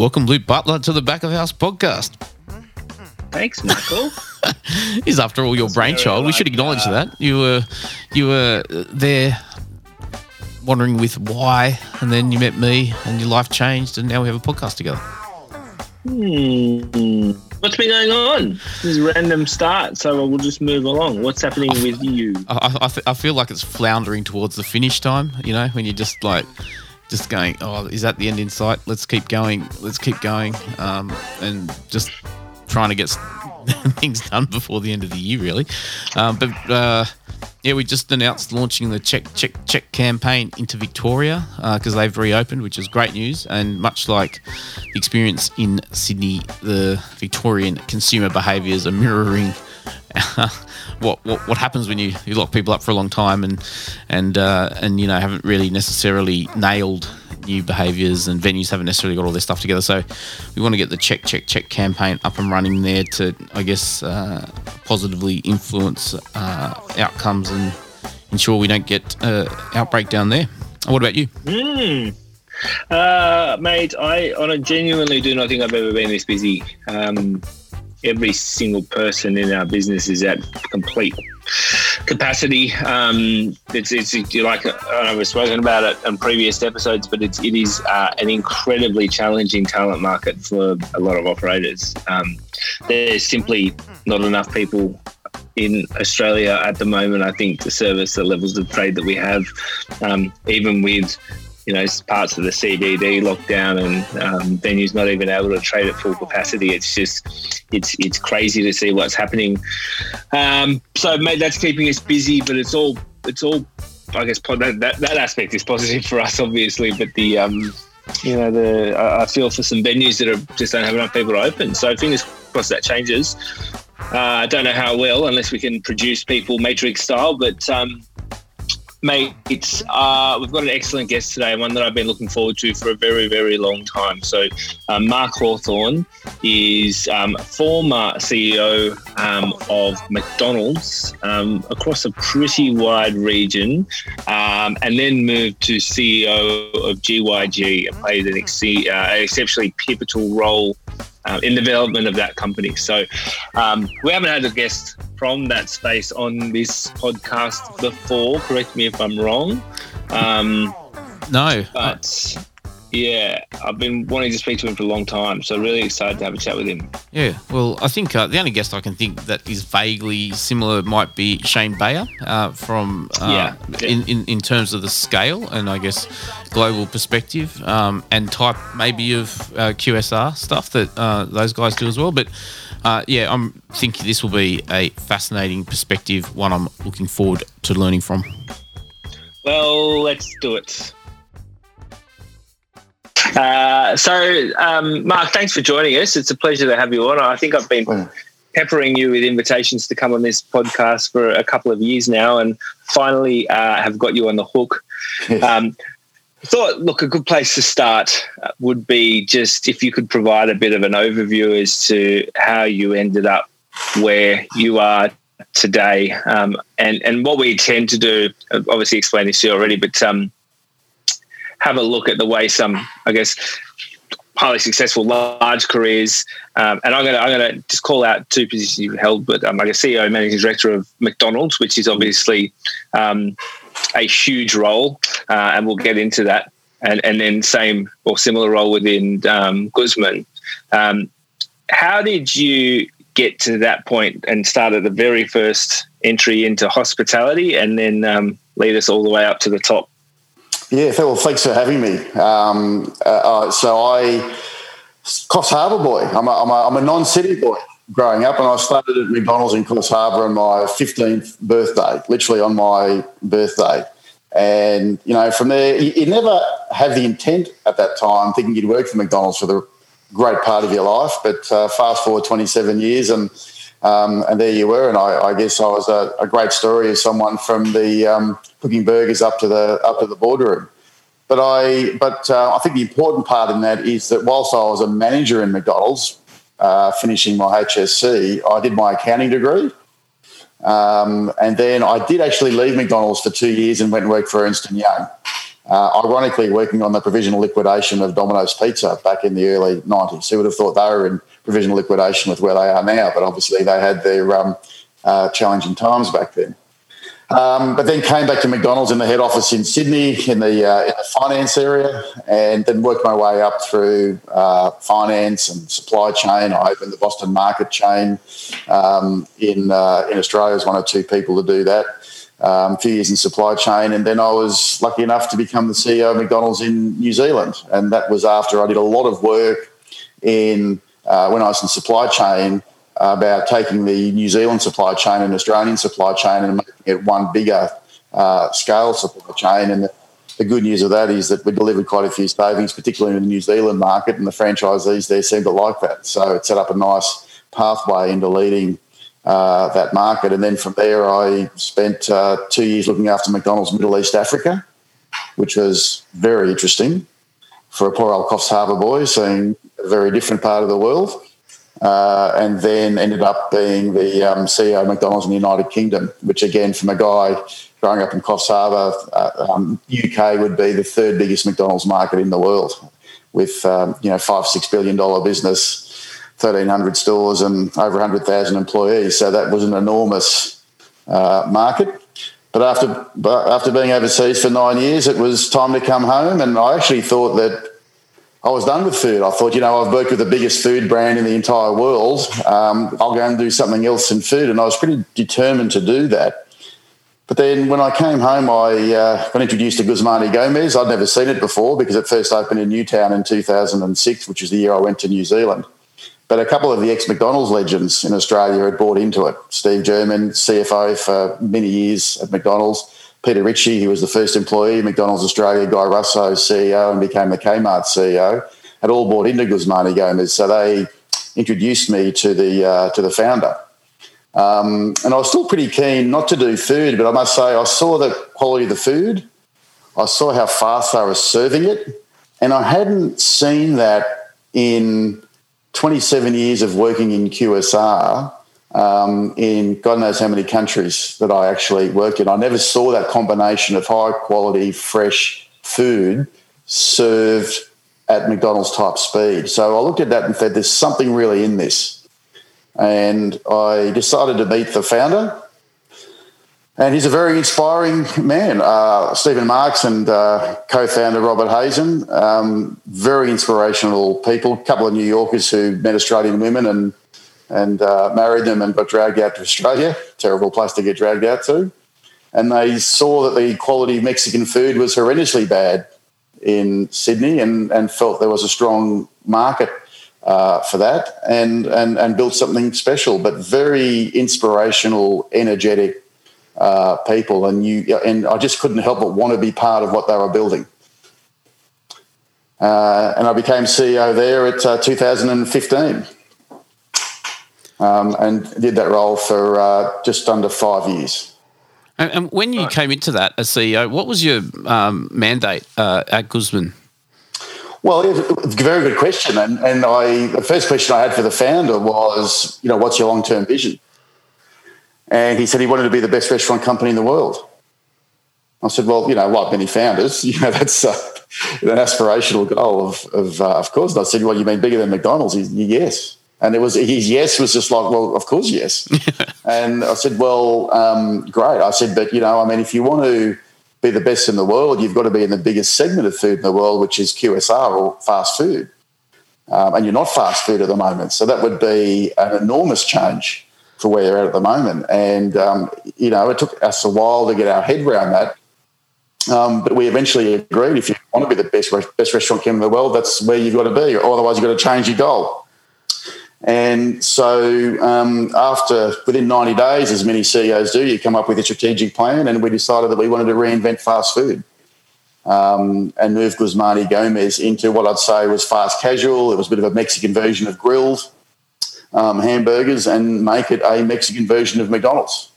Welcome, Luke Butler, to the Back of House podcast. Thanks, Michael. He's after all your brainchild. we should acknowledge uh, that you were you were there wondering with why, and then you met me, and your life changed, and now we have a podcast together. Hmm. What's been going on? This is a random start, so we'll just move along. What's happening with you? I, I, I feel like it's floundering towards the finish time. You know, when you're just like just going, oh, is that the end in sight? Let's keep going. Let's keep going, um, and just trying to get things done before the end of the year, really. Um, but uh, yeah, we just announced launching the check check check campaign into Victoria because uh, they've reopened, which is great news. And much like the experience in Sydney, the Victorian consumer behaviours are mirroring. what, what what happens when you, you lock people up for a long time and and uh, and you know haven't really necessarily nailed new behaviours and venues haven't necessarily got all their stuff together. So we want to get the check check check campaign up and running there to I guess uh, positively influence uh, outcomes and ensure we don't get uh, outbreak down there. What about you? Mm. Uh, mate, I on a genuinely do not think I've ever been this busy. Um, every single person in our business is at complete capacity. Um, it's, it's like I know we've spoken about it in previous episodes, but it's it is uh, an incredibly challenging talent market for a lot of operators. Um, there's simply not enough people in Australia at the moment. I think to service the levels of trade that we have, um, even with you know parts of the CBD lockdown and um, venues not even able to trade at full capacity. It's just it's it's crazy to see what's happening. Um, so mate, that's keeping us busy, but it's all it's all I guess that, that, that aspect is positive for us, obviously. But the um, you know the I feel for some venues that are just don't have enough people to open. So fingers crossed that changes. Uh, I don't know how well unless we can produce people matrix style, but um, Mate, it's uh, we've got an excellent guest today, one that I've been looking forward to for a very, very long time. So, um, Mark Hawthorne is um, former CEO um, of McDonald's um, across a pretty wide region, um, and then moved to CEO of GYG and played an ex- uh, exceptionally pivotal role uh, in the development of that company. So, um, we haven't had a guest from that space on this podcast before. Correct me if I'm wrong. Um, no, but yeah, I've been wanting to speak to him for a long time, so really excited to have a chat with him. Yeah, well, I think uh, the only guest I can think that is vaguely similar might be Shane Bayer uh, from uh, yeah, yeah. In, in, in terms of the scale and I guess global perspective um, and type maybe of uh, QSR stuff that uh, those guys do as well, but uh, yeah, I'm thinking this will be a fascinating perspective, one I'm looking forward to learning from. Well, let's do it. Uh, so, um, Mark, thanks for joining us. It's a pleasure to have you on. I think I've been peppering you with invitations to come on this podcast for a couple of years now, and finally uh, have got you on the hook. Um, thought, look, a good place to start would be just if you could provide a bit of an overview as to how you ended up where you are today, um, and and what we tend to do. Obviously, explained this to you already, but um, have a look at the way some, I guess, highly successful large careers. Um, and I'm going to I'm going to just call out two positions you've held, but um, like a CEO, managing director of McDonald's, which is obviously um, a huge role, uh, and we'll get into that. And and then same or similar role within um, Guzman. Um, how did you get to that point and start at the very first entry into hospitality, and then um, lead us all the way up to the top? Yeah, well, thanks for having me. Um, uh, uh, so I, Coffs Harbour boy. I'm a, I'm a, I'm a non-city boy growing up, and I started at McDonald's in Coffs Harbour on my 15th birthday, literally on my birthday. And you know, from there, you, you never have the intent at that time thinking you'd work for McDonald's for the great part of your life. But uh, fast forward 27 years, and um, and there you were. And I, I guess I was a, a, great story of someone from the um, cooking burgers up to the up to the boardroom. But I, but uh, I think the important part in that is that whilst I was a manager in McDonald's, uh, finishing my HSC, I did my accounting degree, um, and then I did actually leave McDonald's for two years and went and worked for Ernst Young. uh, ironically working on the provisional liquidation of Domino's Pizza back in the early 90s. Who would have thought they were in provisional liquidation with where they are now? But obviously they had their um, uh, challenging times back then. Um, but then came back to McDonald's in the head office in Sydney in the, uh, in the finance area, and then worked my way up through uh, finance and supply chain. I opened the Boston Market chain um, in uh, in Australia as one of two people to do that. Um, a few years in supply chain, and then I was lucky enough to become the CEO of McDonald's in New Zealand, and that was after I did a lot of work in uh, when I was in supply chain about taking the New Zealand supply chain and Australian supply chain and making it one bigger uh, scale supply chain. And the, the, good news of that is that we delivered quite a few savings, particularly in the New Zealand market, and the franchisees there seem to like that. So it set up a nice pathway into leading uh, that market. And then from there, I spent uh, two years looking after McDonald's Middle East Africa, which was very interesting for a poor old Coffs Harbour boy, seeing a very different part of the world uh, and then ended up being the um, CEO of McDonald's in the United Kingdom, which again, from a guy growing up in Coffs Harbour, uh, um, UK would be the third biggest McDonald's market in the world, with um, you know five six billion dollar business. 1,300 stores and over 100,000 employees. So that was an enormous uh, market. But after but after being overseas for nine years, it was time to come home, and I actually thought that I was done with food. I thought, you know, I've worked with the biggest food brand in the entire world. Um, I'll go and do something else in food. And I was pretty determined to do that. But then when I came home, I uh, got introduced to Guzman y Gomez. I'd never seen it before because it first opened in Newtown in 2006, which is the year I went to New Zealand. But a couple of the ex McDonald's legends in Australia had bought into it. Steve German, CFO for many years at McDonald's. Peter Ritchie, who was the first employee, McDonald's Australia, Guy Russo, CEO, and became the Kmart CEO, had all bought into Guzman y Gomez. So they introduced me to the uh, to the founder. Um, and I was still pretty keen not to do food, but I must say I saw the quality of the food. I saw how fast they were serving it, and I hadn't seen that in 27 years of working in QSR um, in God knows how many countries that I actually worked in. I never saw that combination of high quality, fresh food served at McDonald's type speed. So I looked at that and said, there's something really in this. And I decided to meet the founder. And he's a very inspiring man, uh, Steven Marks and uh, co-founder Robert Hazan. Um, very inspirational people. A couple of New Yorkers who met Australian women and and uh, married them and got dragged out to Australia. Terrible place to get dragged out to. And they saw that the quality of Mexican food was horrendously bad in Sydney and, and felt there was a strong market uh, for that and, and, and built something special, but very inspirational, energetic uh, people. And, you, and I just couldn't help but want to be part of what they were building. Uh, and I became CEO there at uh, 2015 um, and did that role for uh, just under five years. And, and when you right. came into that as CEO, what was your um, mandate uh, at Guzman? Well, it's a very good question, and and I the first question I had for the founder was, you know, what's your long term vision? And he said he wanted to be the best restaurant company in the world. I said, well, you know, like many founders, you know, that's uh, an aspirational goal of of, uh, of course. And I said, well, you mean bigger than McDonald's? He, yes. And it was his yes was just like, well, of course, yes. and I said, well, um, great. I said, but you know, I mean, if you want to be the best in the world, you've got to be in the biggest segment of food in the world, which is QSR or fast food. Um, and you're not fast food at the moment, so that would be an enormous change for where you're at at the moment. And um, you know, it took us a while to get our head around that. Um, but we eventually agreed if you want to be the best best restaurant in the world, that's where you've got to be. Or otherwise, you've got to change your goal. And so, um, after within 90 days, as many CEOs do, you come up with a strategic plan. And we decided that we wanted to reinvent fast food um, and move Guzman y Gomez into what I'd say was fast casual. It was a bit of a Mexican version of grilled um, hamburgers and make it a Mexican version of McDonald's,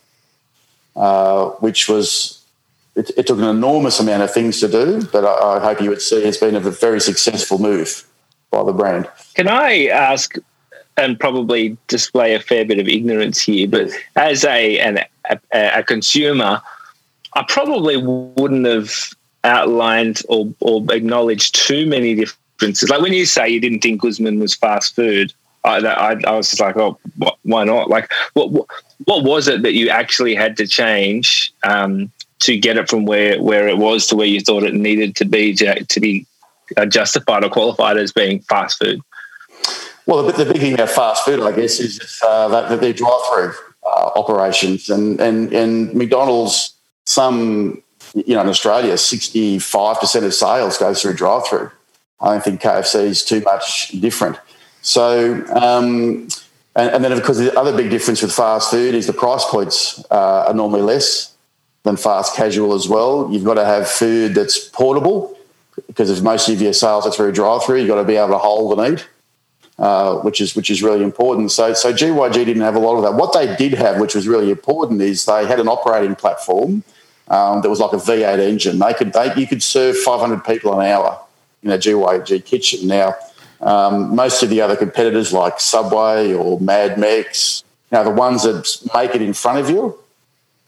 uh, which was. It, it, took an enormous amount of things to do, but I, I hope you would see it's been a very successful move by the brand. Can I ask and probably display a fair bit of ignorance here, but as a, an, a, a consumer, I probably wouldn't have outlined or, or acknowledged too many differences. Like when you say you didn't think Guzman was fast food, I, I, I was just like, oh, why not? Like, what, what, what was it that you actually had to change um, to get it from where where it was to where you thought it needed to be to, to be uh, justified or qualified as being fast food? Well, the, the big thing about fast food, I guess, is uh, that, that they're drive-through uh, operations, and and and McDonald's, some you know, in Australia, sixty-five percent of sales goes through drive-through. I don't think KFC is too much different. So, um, and, and, then of course, the other big difference with fast food is the price points uh, are normally less than fast casual as well. You've got to have food that's portable because if most of your sales are through drive-through, you've got to be able to hold and eat. Uh, which is which is really important. So so GYG didn't have a lot of that. What they did have, which was really important, is they had an operating platform um, that was like a V8 engine. They could they, you could serve 500 people an hour in a GYG kitchen. Now, um, most of the other competitors like Subway or Mad Mex, now the ones that make it in front of you,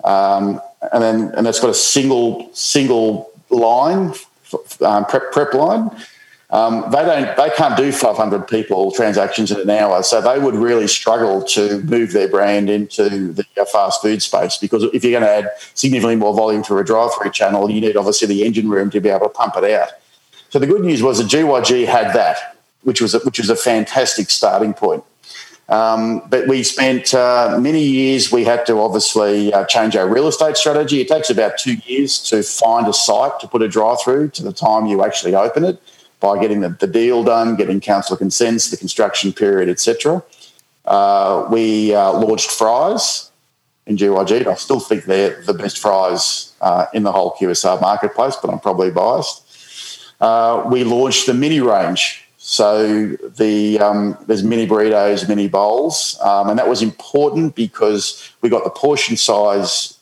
um, and then and it's got a single single line um, prep prep line. Um, they don't they can't do 500 people transactions in an hour, so they would really struggle to move their brand into the fast food space because if you're going to add significantly more volume to a drive-through channel, you need obviously the engine room to be able to pump it out. So the good news was that GYG had that, which was a, which was a fantastic starting point. Um, but we spent uh, many years, we had to obviously uh, change our real estate strategy. It takes about two years to find a site to put a drive through to the time you actually open it by getting the, the deal done, getting council consents, the construction period, etc. Uh, we uh, launched fries in GYG. I still think they're the best fries uh, in the whole QSR marketplace, but I'm probably biased. Uh, we launched the mini range so the um, there's mini burritos, mini bowls, um, and that was important because we got the portion size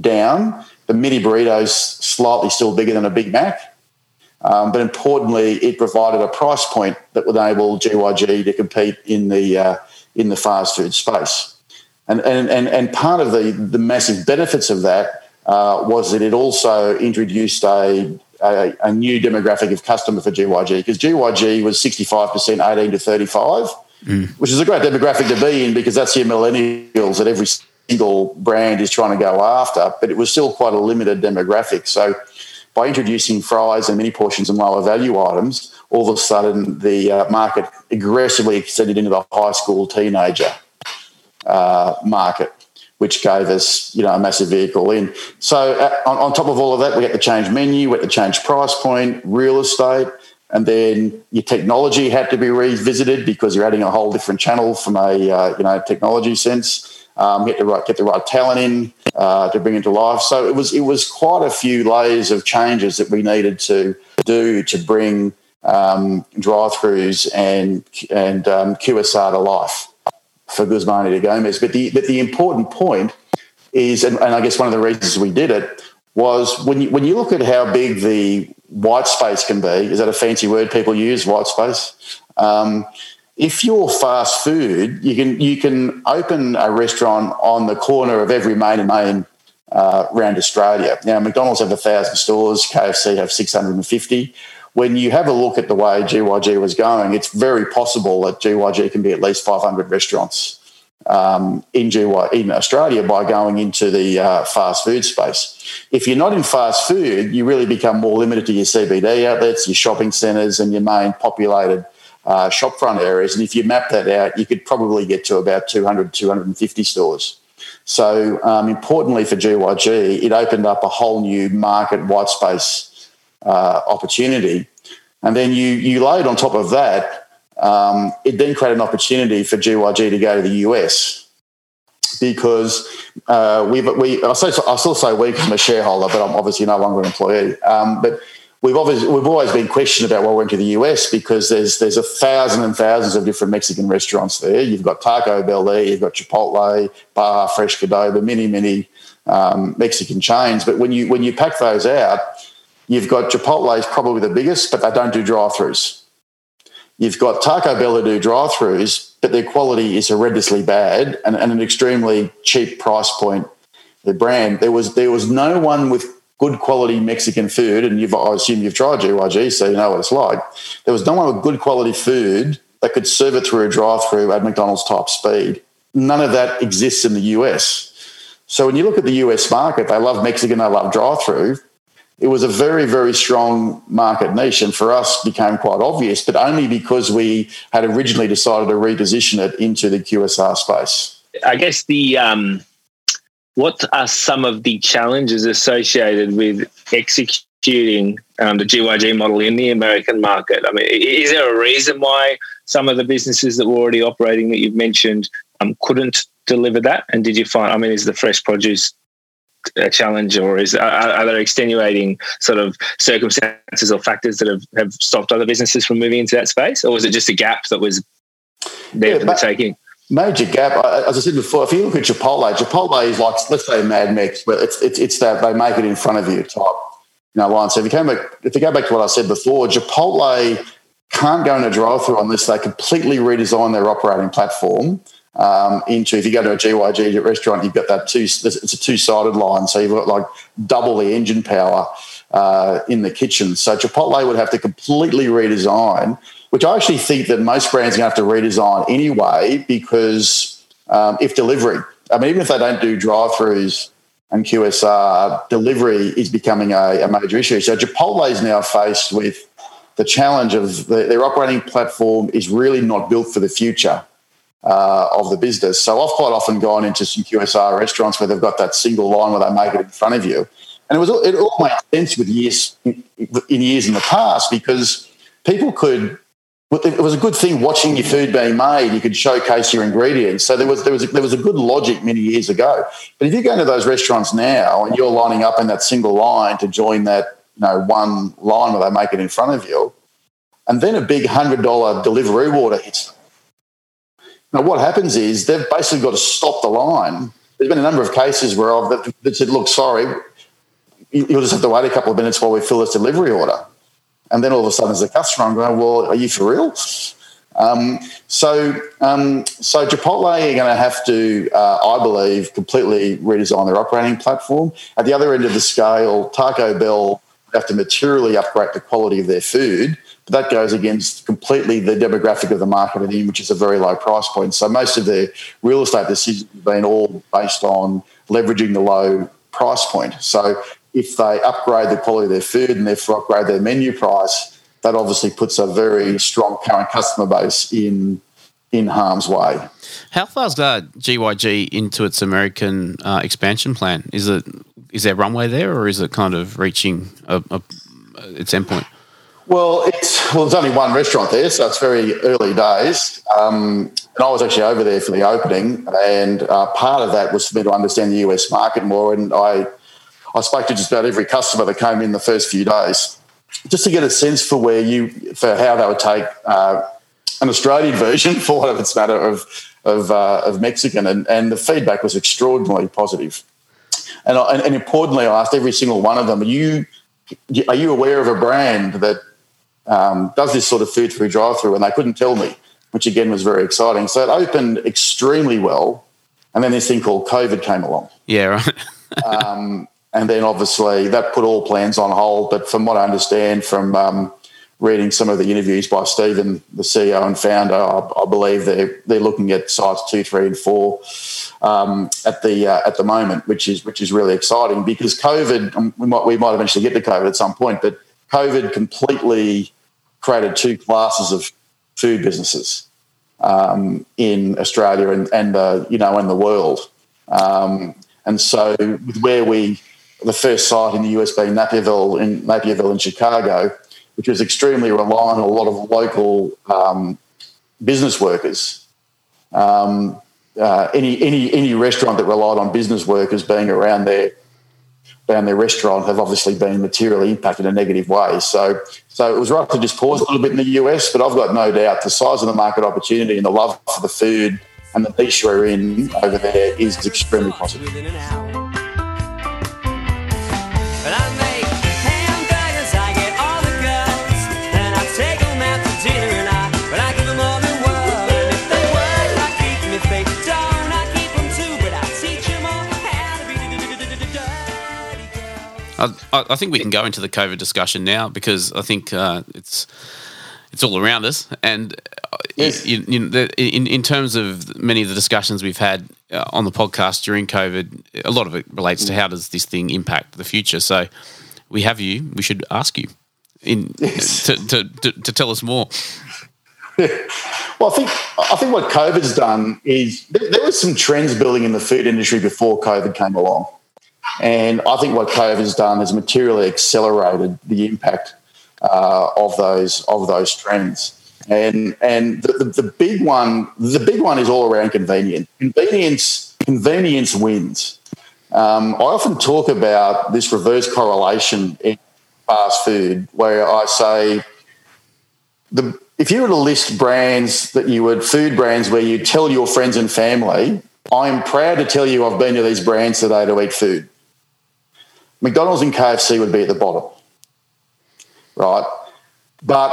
down. The mini burritos slightly still bigger than a Big Mac, um, but importantly, it provided a price point that would enable GYG to compete in the uh, in the fast food space. And and and, and part of the the massive benefits of that uh, was that it also introduced a a, a, new demographic of customer for GYG because GYG was 65% 18 to 35, mm. which is a great demographic to be in because that's your millennials that every single brand is trying to go after, but it was still quite a limited demographic. So by introducing fries and mini portions and lower value items, all of a sudden the uh, market aggressively extended into the high school teenager uh, market which gave us, you know, a massive vehicle in. So uh, on, on, top of all of that, we had to change menu, we had to change price point, real estate, and then your technology had to be revisited because you're adding a whole different channel from a, uh, you know, technology sense. Um, get the right get the right talent in uh, to bring into life. So it was it was quite a few layers of changes that we needed to do to bring um, drive-throughs and and um, QSR to life for Guzman de Gomez. But the but the important point is, and, and, I guess one of the reasons we did it was when you when you look at how big the white space can be. Is that a fancy word people use? White space. Um, if you're fast food, you can you can open a restaurant on the corner of every main and main uh, around Australia. Now, McDonald's have a thousand stores, KFC have six hundred and fifty when you have a look at the way GYG was going, it's very possible that GYG can be at least 500 restaurants um, in GY in Australia by going into the uh, fast food space. If you're not in fast food, you really become more limited to your CBD outlets, your shopping centres, and your main populated uh, shopfront areas. And if you map that out, you could probably get to about 200, 250 stores. So, um, importantly for GYG, it opened up a whole new market white space uh, opportunity. And then you you laid on top of that, um, it then created an opportunity for GYG to go to the US because uh, we we I still say we because I'm a shareholder, but I'm obviously no longer an employee. Um, but we've obviously we've always been questioned about why we went to the US because there's there's a thousand and thousands of different Mexican restaurants there. You've got Taco Bell there, you've got Chipotle, Baja Fresh Qdoba, many many um, Mexican chains. But when you when you pack those out You've got Chipotle is probably the biggest, but they don't do drive-throughs. You've got Taco Bell who do drive-throughs, but their quality is horrendously bad and, and an extremely cheap price point. The brand there was there was no one with good quality Mexican food, and you've, I assume you've tried GYG, so you know what it's like. There was no one with good quality food that could serve it through a drive-through at McDonald's type speed. None of that exists in the US. So when you look at the US market, they love Mexican, they love drive-through. It was a very, very strong market niche, and for us became quite obvious, but only because we had originally decided to reposition it into the QSR space. I guess the um, what are some of the challenges associated with executing um, the GYG model in the American market? I mean, is there a reason why some of the businesses that were already operating that you've mentioned um, couldn't deliver that? And did you find? I mean, is the fresh produce a challenge, or is are, are there extenuating sort of circumstances or factors that have, have stopped other businesses from moving into that space, or was it just a gap that was there yeah, for the taking? Major gap. As I said before, if you look at Chipotle, Chipotle is like let's say Mad Mex, but it's it's, it's that they make it in front of you type you know line. So if you came back, if you go back to what I said before, Chipotle can't go in a drive-through unless they completely redesign their operating platform. Um, into if you go to a GYG restaurant, you've got that two. It's a two-sided line, so you've got like double the engine power uh, in the kitchen. So Chipotle would have to completely redesign which I actually think that most brands are going to have to redesign anyway because um, if delivery, I mean, even if they don't do drive-throughs and QSR, delivery is becoming a, a major issue. So Chipotle is now faced with the challenge of the, their operating platform is really not built for the future uh, of the business. So I've quite often gone into some QSR restaurants where they've got that single line where they make it in front of you, and it was it all made sense with years in years in the past because people could it was a good thing watching your food being made. You could showcase your ingredients. So there was there was a, there was a good logic many years ago. But if you go into those restaurants now and you're lining up in that single line to join that you know one line where they make it in front of you, and then a big hundred dollar delivery order hits. Now what happens is they've basically got to stop the line. There's been a number of cases where I've that said, "Look, sorry, you'll just have to wait a couple of minutes while we fill this delivery order." And then all of a sudden, as a customer, I'm going, well, are you for real? Um, so, um, so Chipotle are going to have to, uh, I believe, completely redesign their operating platform. At the other end of the scale, Taco Bell have to materially upgrade the quality of their food. But that goes against completely the demographic of the market in, which is a very low price point. So most of their real estate decisions have been all based on leveraging the low price point. So if they upgrade the quality of their food and therefore upgrade their menu price, that obviously puts a very strong current customer base in in harm's way. How far's that GYG into its American uh, expansion plan? Is it is there runway there, or is it kind of reaching a, a, its endpoint? Well, it's well, there's only one restaurant there, so it's very early days. Um, and I was actually over there for the opening, and uh, part of that was for me to understand the US market more. And I I spoke to just about every customer that came in the first few days, just to get a sense for where you for how they would take uh, an Australian version, for whatever it's matter, of of, uh, of Mexican, and, and the feedback was extraordinarily positive. And, I, and, and importantly, I asked every single one of them, "Are you are you aware of a brand that um, does this sort of food through drive-through?" And they couldn't tell me, which again was very exciting. So it opened extremely well, and then this thing called COVID came along. Yeah, right. um, and then obviously that put all plans on hold. But from what I understand from um, reading some of the interviews by Stephen, the CEO and founder, I, I, believe they're they're looking at sites two, three, and four um, at the uh, at the moment, which is which is really exciting because COVID. Um, we might we might eventually get to COVID at some point, but COVID completely created two classes of food businesses um, in Australia and and uh, you know in the world. Um, and so, with where we the first site in the US being Naperville in Naperville in Chicago, which was extremely reliant on a lot of local um, business workers. Um, uh, any any any restaurant that relied on business workers being around their around their restaurant have obviously been materially impacted in a negative way. So so it was right to just pause a little bit in the US, but I've got no doubt the size of the market opportunity and the love for the food and the niche we're in over there is extremely positive. I, I think we can go into the COVID discussion now because I think uh, it's it's all around us, and uh, Yes. in, in, in in terms of many of the discussions we've had uh, on the podcast during COVID, a lot of it relates to how does this thing impact the future. So we have you. We should ask you in Yes. to, to, to, to tell us more. Well, I think I think what COVID's done is there, there was some trends building in the food industry before COVID came along, and I think what COVID has done has materially accelerated the impact uh, of those of those trends. And and the, the, the big one the big one is all around convenience. Convenience convenience wins. Um, I often talk about this reverse correlation in fast food, where I say the if you were to list brands that you would food brands where you tell your friends and family, I am proud to tell you I've been to these brands today to eat food. McDonald's and KFC would be at the bottom, right? But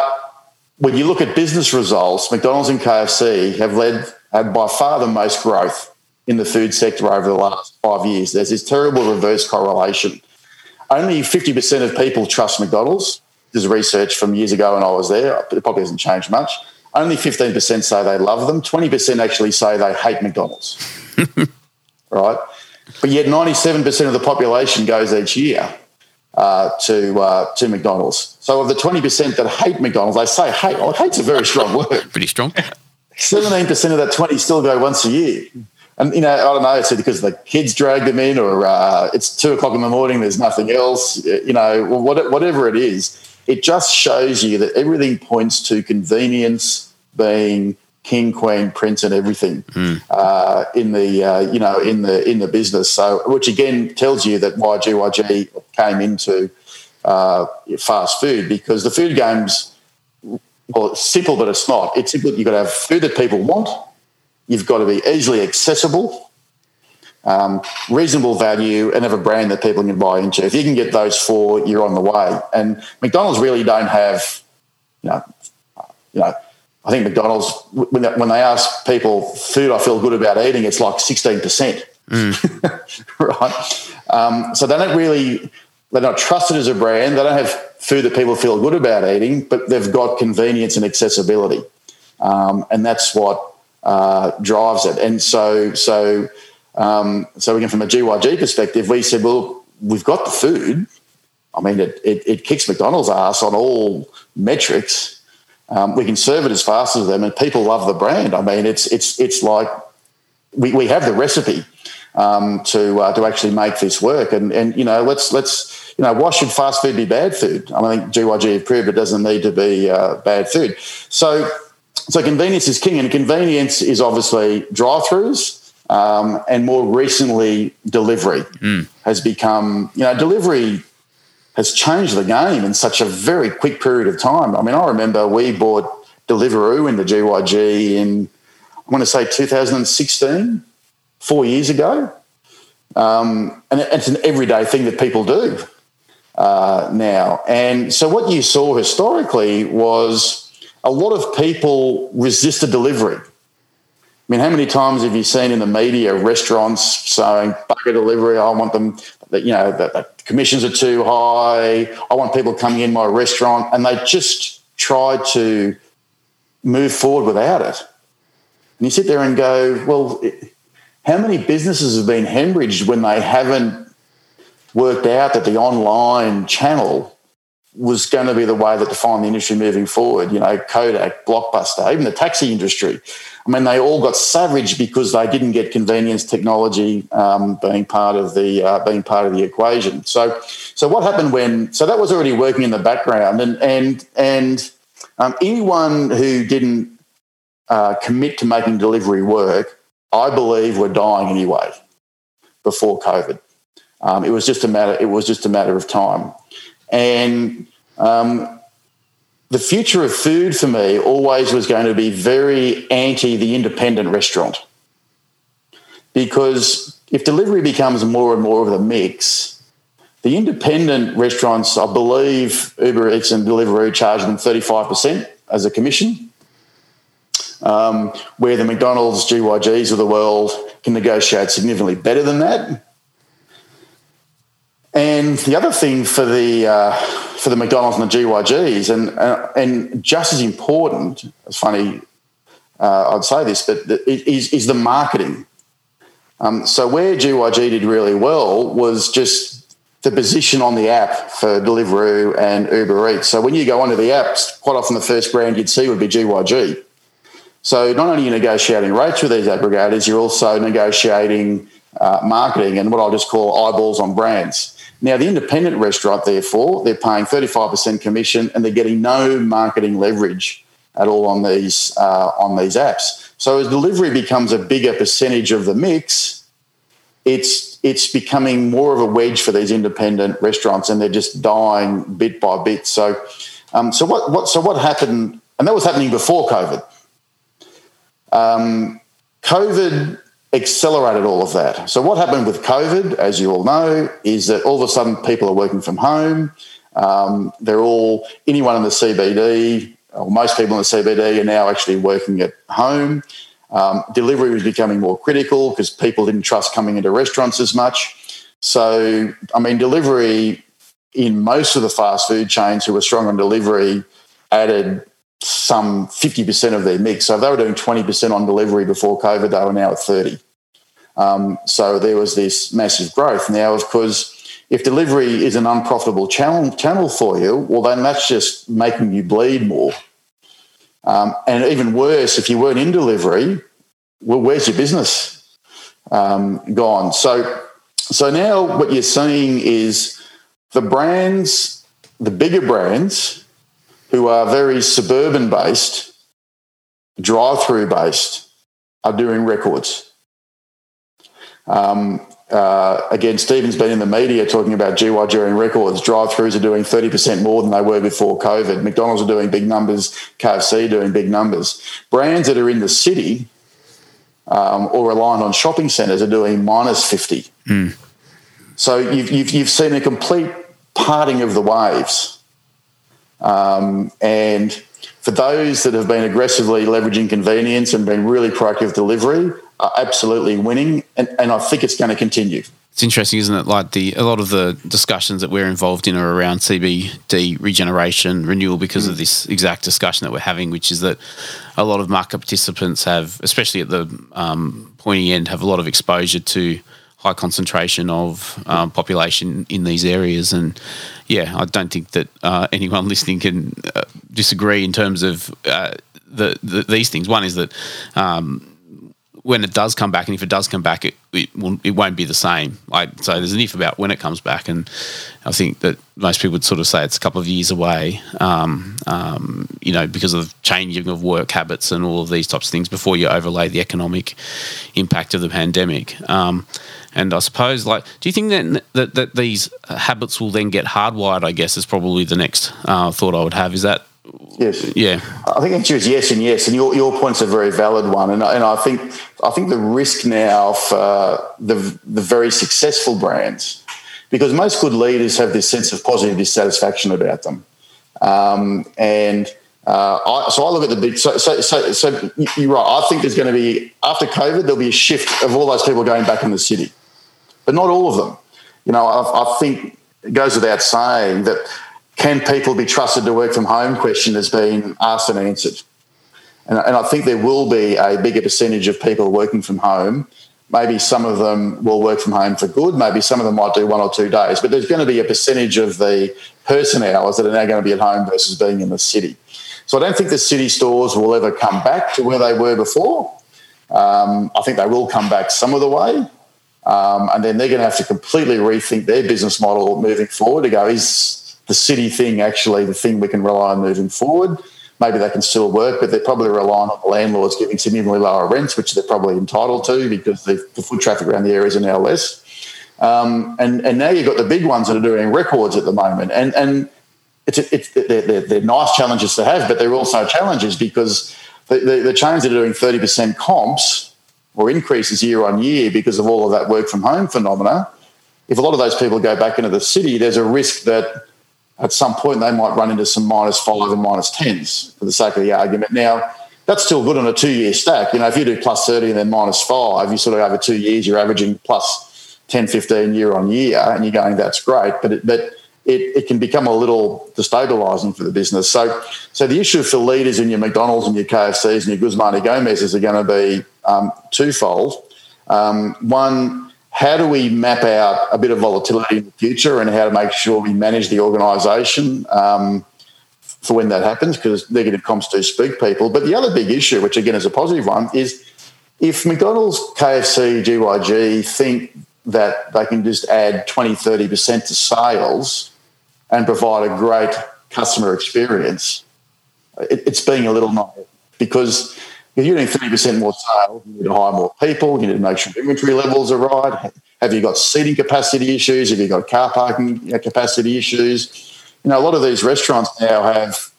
when you look at business results, McDonald's and KFC have led have by far the most growth in the food sector over the last five years. There's this terrible reverse correlation. Only 50% of people trust McDonald's. There's research from years ago when I was there. It probably hasn't changed much. Only 15% say they love them. 20% actually say they hate McDonald's. right? But yet 97% of the population goes each year uh, to uh, to McDonald's. So of the 20% that hate McDonald's, they say hate. Oh, hate's a very strong word. Pretty strong. 17% of that 20 still go once a year. And, you know, I don't know, it's because the kids drag them in or uh, it's two o'clock in the morning, there's nothing else, you know, whatever it is. It just shows you that everything points to convenience being king, queen, prince, and everything uh, in the uh, you know in the in the business. So, which again tells you that why GYG came into uh, fast food because the food games well, it's simple, but it's not. It's simple. You've got to have food that people want. You've got to be easily accessible, um, reasonable value, and have a brand that people can buy into. If you can get those four, you're on the way. And McDonald's really don't have, you know, you know. I think McDonald's when they, when they ask people food I feel good about eating, it's like sixteen percent, right? Um, so they don't really they're not trusted as a brand. They don't have food that people feel good about eating, but they've got convenience and accessibility, um, and that's what uh, drives it. And so, so, um, so again, from a GYG perspective, we said, well, we've got the food. I mean, it, it, it kicks McDonald's ass on all metrics. Um, we can serve it as fast as them, and people love the brand. I mean, it's it's it's like we, we have the recipe um, to uh, to actually make this work. And and you know, let's let's you know, why should fast food be bad food? I think GYG have proved it doesn't need to be uh, bad food. So so convenience is king, and convenience is obviously drive-throughs. Um, and more recently, delivery has become, you know, delivery has changed the game in such a very quick period of time. I mean, I remember we bought Deliveroo into GYG in, I want to say 2016, four years ago. Um, and it's an everyday thing that people do uh, now. And so what you saw historically was a lot of people resisted delivery. I mean, how many times have you seen in the media restaurants saying bucket delivery? I want them, that you know, the, commissions are too high. I want people coming in my restaurant, and they just try to move forward without it. And you sit there and go, well, how many businesses have been hemorrhaged when they haven't worked out that the online channel was going to be the way that defined the industry moving forward? You know, Kodak, Blockbuster, even the taxi industry. I mean, they all got savage because they didn't get convenience technology um, being part of the uh, being part of the equation. So, so what happened when? So that was already working in the background, and and and um, anyone who didn't uh, commit to making delivery work, I believe, were dying anyway before COVID. Um, it was just a matter. It was just a matter of time, and um, the future of food for me always was going to be very anti the independent restaurant. Because if delivery becomes more and more of the mix, the independent restaurants, I believe Uber Eats and Deliveroo charge them 35% as a commission, um, where the McDonald's, GYGs of the world can negotiate significantly better than that. And the other thing for the uh, for the McDonald's and the GYGs, and uh, and just as important, it's funny uh, I'd say this, but is, is the marketing. Um, so where GYG did really well was just the position on the app for Deliveroo and Uber Eats. So when you go onto the apps, quite often the first brand you'd see would be GYG. So not only are you negotiating rates with these aggregators, you're also negotiating uh, marketing and what I'll just call eyeballs on brands. Now, the independent restaurant, therefore, they're paying 35% commission and they're getting no marketing leverage at all on these uh, on these apps. So as delivery becomes a bigger percentage of the mix, it's it's becoming more of a wedge for these independent restaurants, and they're just dying bit by bit. So, um, so what what so what happened? And that was happening before COVID. Um, COVID accelerated all of that. So, what happened with COVID, as you all know, is that all of a sudden people are working from home. Um, they're all, anyone in the CBD, or most people in the CBD, are now actually working at home. Um, delivery was becoming more critical because people didn't trust coming into restaurants as much. So, I mean, delivery in most of the fast food chains who were strong on delivery added some 50% of their mix. So if they were doing 20% on delivery before COVID, they were now at 30. Um, so there was this massive growth. Now, of course, if delivery is an unprofitable channel, channel for you, well, then that's just making you bleed more. Um, and even worse, if you weren't in delivery, well, where's your business um, gone? So, so now what you're seeing is the brands, the bigger brands, who are very suburban based, drive through based, are doing records. Um, uh, again, Stephen's been in the media talking about GY during records. Drive-throughs are doing 30% more than they were before COVID. McDonald's are doing big numbers. KFC doing big numbers. Brands that are in the city um, or reliant on shopping centres are doing minus 50. Mm. So you've, you've, you've seen a complete parting of the waves. Um, and for those that have been aggressively leveraging convenience and been really proactive delivery, are absolutely winning, and, and I think it's going to continue. It's interesting, isn't it? Like the a lot of the discussions that we're involved in are around CBD regeneration, renewal, because mm. of this exact discussion that we're having, which is that a lot of market participants have, especially at the um, pointy end, have a lot of exposure to high concentration of um, population in these areas. And yeah, I don't think that uh, anyone listening can uh, disagree in terms of uh, the, the, these things. One is that. Um, when it does come back, and if it does come back, it it, will, it won't be the same. I, so there's an if about when it comes back, and I think that most people would sort of say it's a couple of years away. Um, um, you know, because of changing of work habits and all of these types of things before you overlay the economic impact of the pandemic. Um, and I suppose, like, do you think that, that that these habits will then get hardwired? I guess is probably the next uh, thought I would have. Is that Yes. Yeah. I think the answer is yes and yes, and your, your point's a very valid one, and, and I think I think the risk now for the the very successful brands, because most good leaders have this sense of positive dissatisfaction about them, um, and uh, I, so I look at the big. So, so, so, so you're right. I think there's going to be after COVID there'll be a shift of all those people going back in the city, but not all of them. You know, I, I think it goes without saying that can people be trusted to work from home question has been asked and answered. And, and I think there will be a bigger percentage of people working from home. Maybe some of them will work from home for good. Maybe some of them might do one or two days. But there's going to be a percentage of the person hours that are now going to be at home versus being in the city. So I don't think the city stores will ever come back to where they were before. Um, I think they will come back some of the way. Um, and then they're going to have to completely rethink their business model moving forward to go, is the city thing actually the thing we can rely on moving forward. Maybe they can still work, but they're probably relying on the landlords giving significantly lower rents, which they're probably entitled to because the, the foot traffic around the areas are now less. Um, and, and now you've got the big ones that are doing records at the moment. And, and it's, it's, they're, they're, they're nice challenges to have, but they're also challenges because the, the, the chains that are doing 30% comps or increases year on year because of all of that work from home phenomena, if a lot of those people go back into the city, there's a risk that at some point they might run into some minus five and minus tens for the sake of the argument. Now, that's still good on a two year stack. You know, if you do plus 30 and then minus five, you sort of over two years, you're averaging plus 10, 15 year on year, and you're going, that's great, but it, but it, it can become a little destabilising for the business. So, so the issue for leaders in your McDonald's and your KFCs and your Guzman y Gomez's are going to be um, twofold. Um, one, how do we map out a bit of volatility in the future and how to make sure we manage the organisation um, for when that happens? Because negative comps do speak people. But the other big issue, which again is a positive one, is if McDonald's, KFC, GYG think that they can just add 20, 30% to sales and provide a great customer experience, it, it's being a little naive because if you're doing 30% more sales, you need to hire more people, you need to make sure inventory levels are right. Have you got seating capacity issues? Have you got car parking capacity issues? You know, a lot of these restaurants now have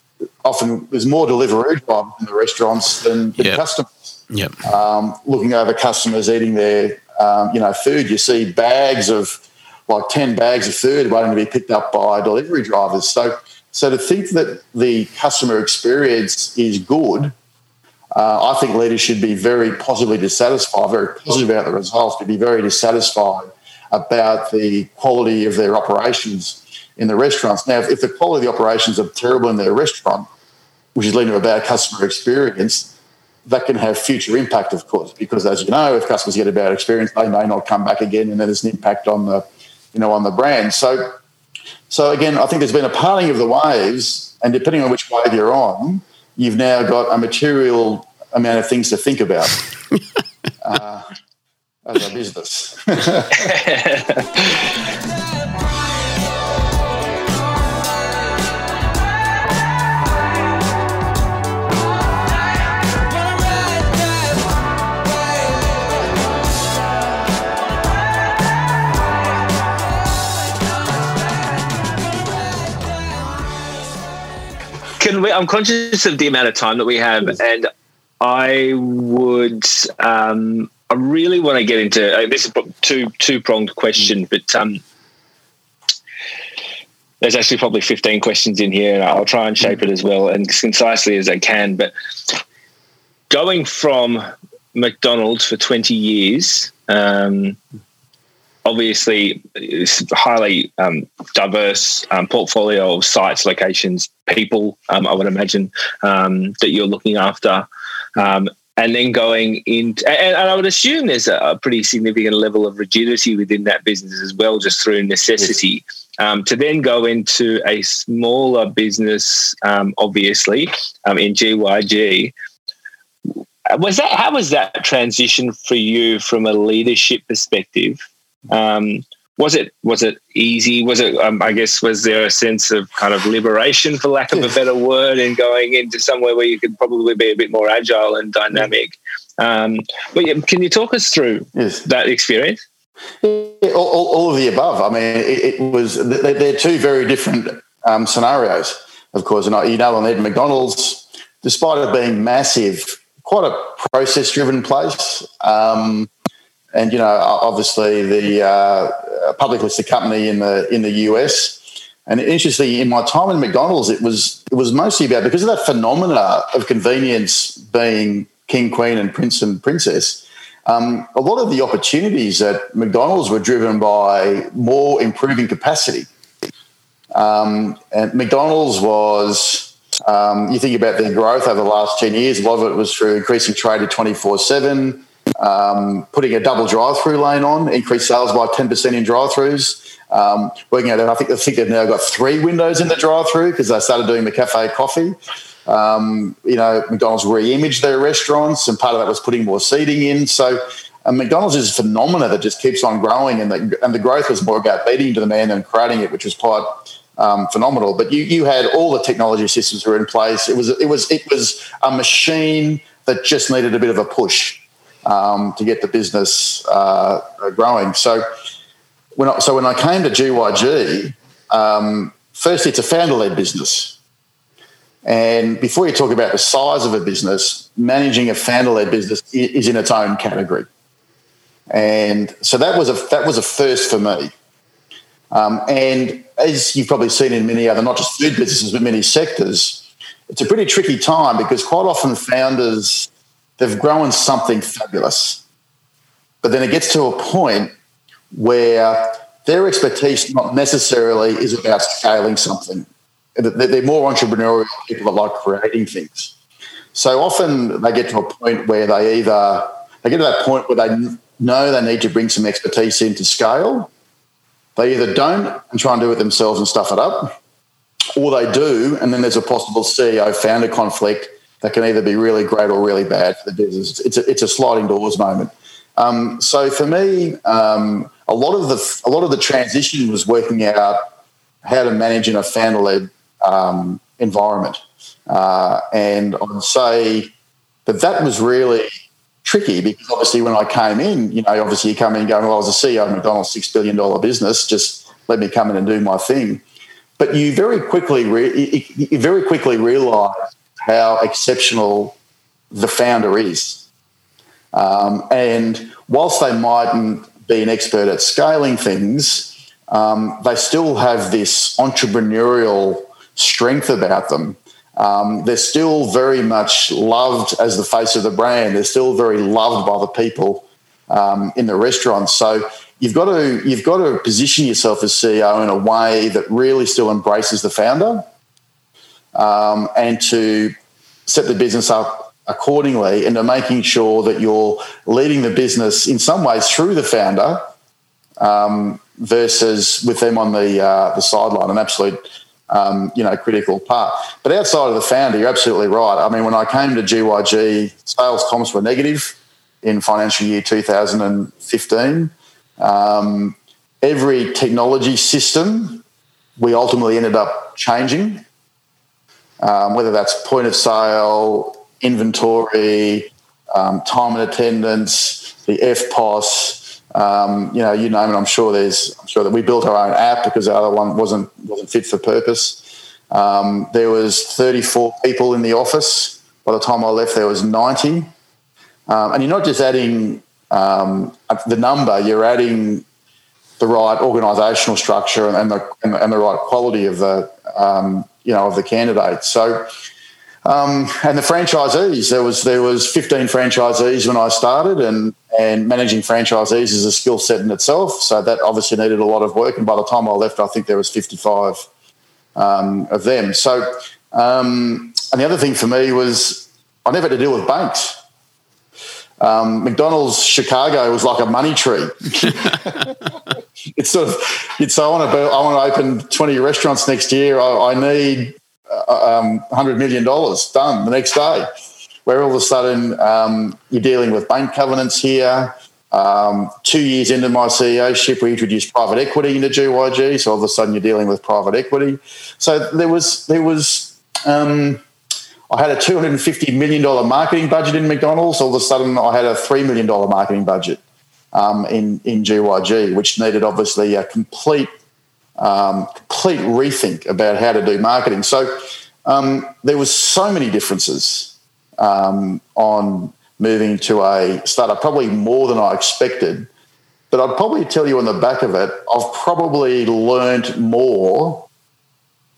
often there's more delivery drivers in the restaurants than, than yep. customers. Yep. Um, looking over customers eating their um, you know food, you see bags of like 10 bags of food waiting to be picked up by delivery drivers. So, so to think that the customer experience is good, uh, I think leaders should be very positively dissatisfied, very positive about the results, but be very dissatisfied about the quality of their operations in the restaurants. Now, if the quality of the operations are terrible in their restaurant, which is leading to a bad customer experience, that can have future impact, of course, because as you know, if customers get a bad experience, they may not come back again, and then there's an impact on the you know, on the brand. So, so again, I think there's been a parting of the waves, and depending on which wave you're on, you've now got a material amount of things to think about uh, as a business. Can we? I'm conscious of the amount of time that we have, and I would. Um, I really want to get into uh, this is two two pronged question, but um, there's actually probably 15 questions in here, and I'll try and shape it as well and as concisely as I can. But going from McDonald's for 20 years, um, obviously it's highly um, diverse um, portfolio of sites, locations, people. Um, I would imagine um, that you're looking after, um, and then going in, and, and, I would assume there's a, pretty significant level of rigidity within that business as well, just through necessity. Um, to then go into a smaller business, obviously in GYG, was that how was that transition for you from a leadership perspective? Um, was it was it easy? Was it? Um, I guess was there a sense of kind of liberation, for lack of a better word, in going into somewhere where you could probably be a bit more agile and dynamic? Um, but yeah, can you talk us through yes. that experience? Yeah, all, all, of the above. I mean, it, it was they're two very different um, scenarios, of course. And you know, on Ed McDonald's, despite it being massive, quite a process-driven place. Um, and you know, obviously the uh, public listed company in the in the US. And interestingly, in my time in McDonald's, it was it was mostly about because of that phenomena of convenience being king, queen, and prince and princess. Um, a lot of the opportunities at McDonald's were driven by more improving capacity. Um, and McDonald's was, um, you think about their growth over the last 10 years, a lot of it was through increasing trade at 24 7, um, putting a double drive-through lane on, increased sales by 10% in drive-throughs. Um, working out, I think, I think they've now got three windows in the drive-through because they started doing the cafe coffee. Um, you know, McDonald's re-imaged their restaurants, and part of that was putting more seating in. So, uh, McDonald's is a phenomena that just keeps on growing, and the, and the growth was more about beating to the demand than creating it, which was quite um, phenomenal. But you you had all the technology systems were in place. It was it was it was a machine that just needed a bit of a push um, to get the business uh, growing. So when I, so when I came to GYG, um, firstly, it's a founder-led business. And before you talk about the size of a business, managing a founder-led business is in its own category. And so that was a that was a first for me. Um, and as you've probably seen in many other, not just food businesses, but many sectors, it's a pretty tricky time because quite often founders they've grown something fabulous. But then it gets to a point where their expertise not necessarily is about scaling something. They're more entrepreneurial people that like creating things. So often they get to a point where they either they get to that point where they know they need to bring some expertise in to scale. They either don't and try and do it themselves and stuff it up, or they do, and then there's a possible CEO founder conflict that can either be really great or really bad for the business. It's a, it's a sliding doors moment. Um, so for me, um, a lot of the a lot of the transition was working out how to manage in a founder led um, environment, uh, and I'd say that that was really tricky because obviously when I came in, you know, obviously you come in going, well, I was a CEO of McDonald's six billion dollar business, just let me come in and do my thing. But you very quickly re- you very quickly realise how exceptional the founder is, um, and whilst they mightn't be an expert at scaling things, um, they still have this entrepreneurial strength about them um, they're still very much loved as the face of the brand. They're still very loved by the people um, in the restaurants. So you've got to you've got to position yourself as CEO in a way that really still embraces the founder, um, and to set the business up accordingly, and to making sure that you're leading the business in some ways through the founder. Um, versus with them on the uh, the sideline, an absolute um, you know, critical part. But outside of the founder, you're absolutely right. I mean, when I came to GYG, sales comps were negative in financial year 2015. Um, every technology system we ultimately ended up changing, um, whether that's point of sale, inventory, um, time and attendance, the FPOS. Um, you know, you name it. I'm sure there's. I'm sure that we built our own app because the other one wasn't wasn't fit for purpose. Um, there was 34 people in the office. By the time I left, there was 90. Um, and you're not just adding um, the number; you're adding the right organisational structure and the and the right quality of the um, you know of the candidates. So um, and the franchisees, there was there was 15 franchisees when I started, and and managing franchisees is a skill set in itself. So that obviously needed a lot of work. And by the time I left, I think there was 55 um, of them. So um, and the other thing for me was I never had to deal with banks. Um, McDonald's Chicago was like a money tree. it's sort of it's I want to I want to open 20 restaurants next year. I, I need uh, um, $100 million done the next day. Where all of a sudden um, you're dealing with bank covenants here. Um, two years into my CEOship, we introduced private equity into GYG. So all of a sudden you're dealing with private equity. So there was there was um, I had a two hundred and fifty million dollar marketing budget in McDonald's. All of a sudden I had a three million dollar marketing budget um, in in GYG, which needed obviously a complete um, complete rethink about how to do marketing. So um, there was so many differences um, on moving to a startup, probably more than I expected. But I'd probably tell you on the back of it, I've probably learned more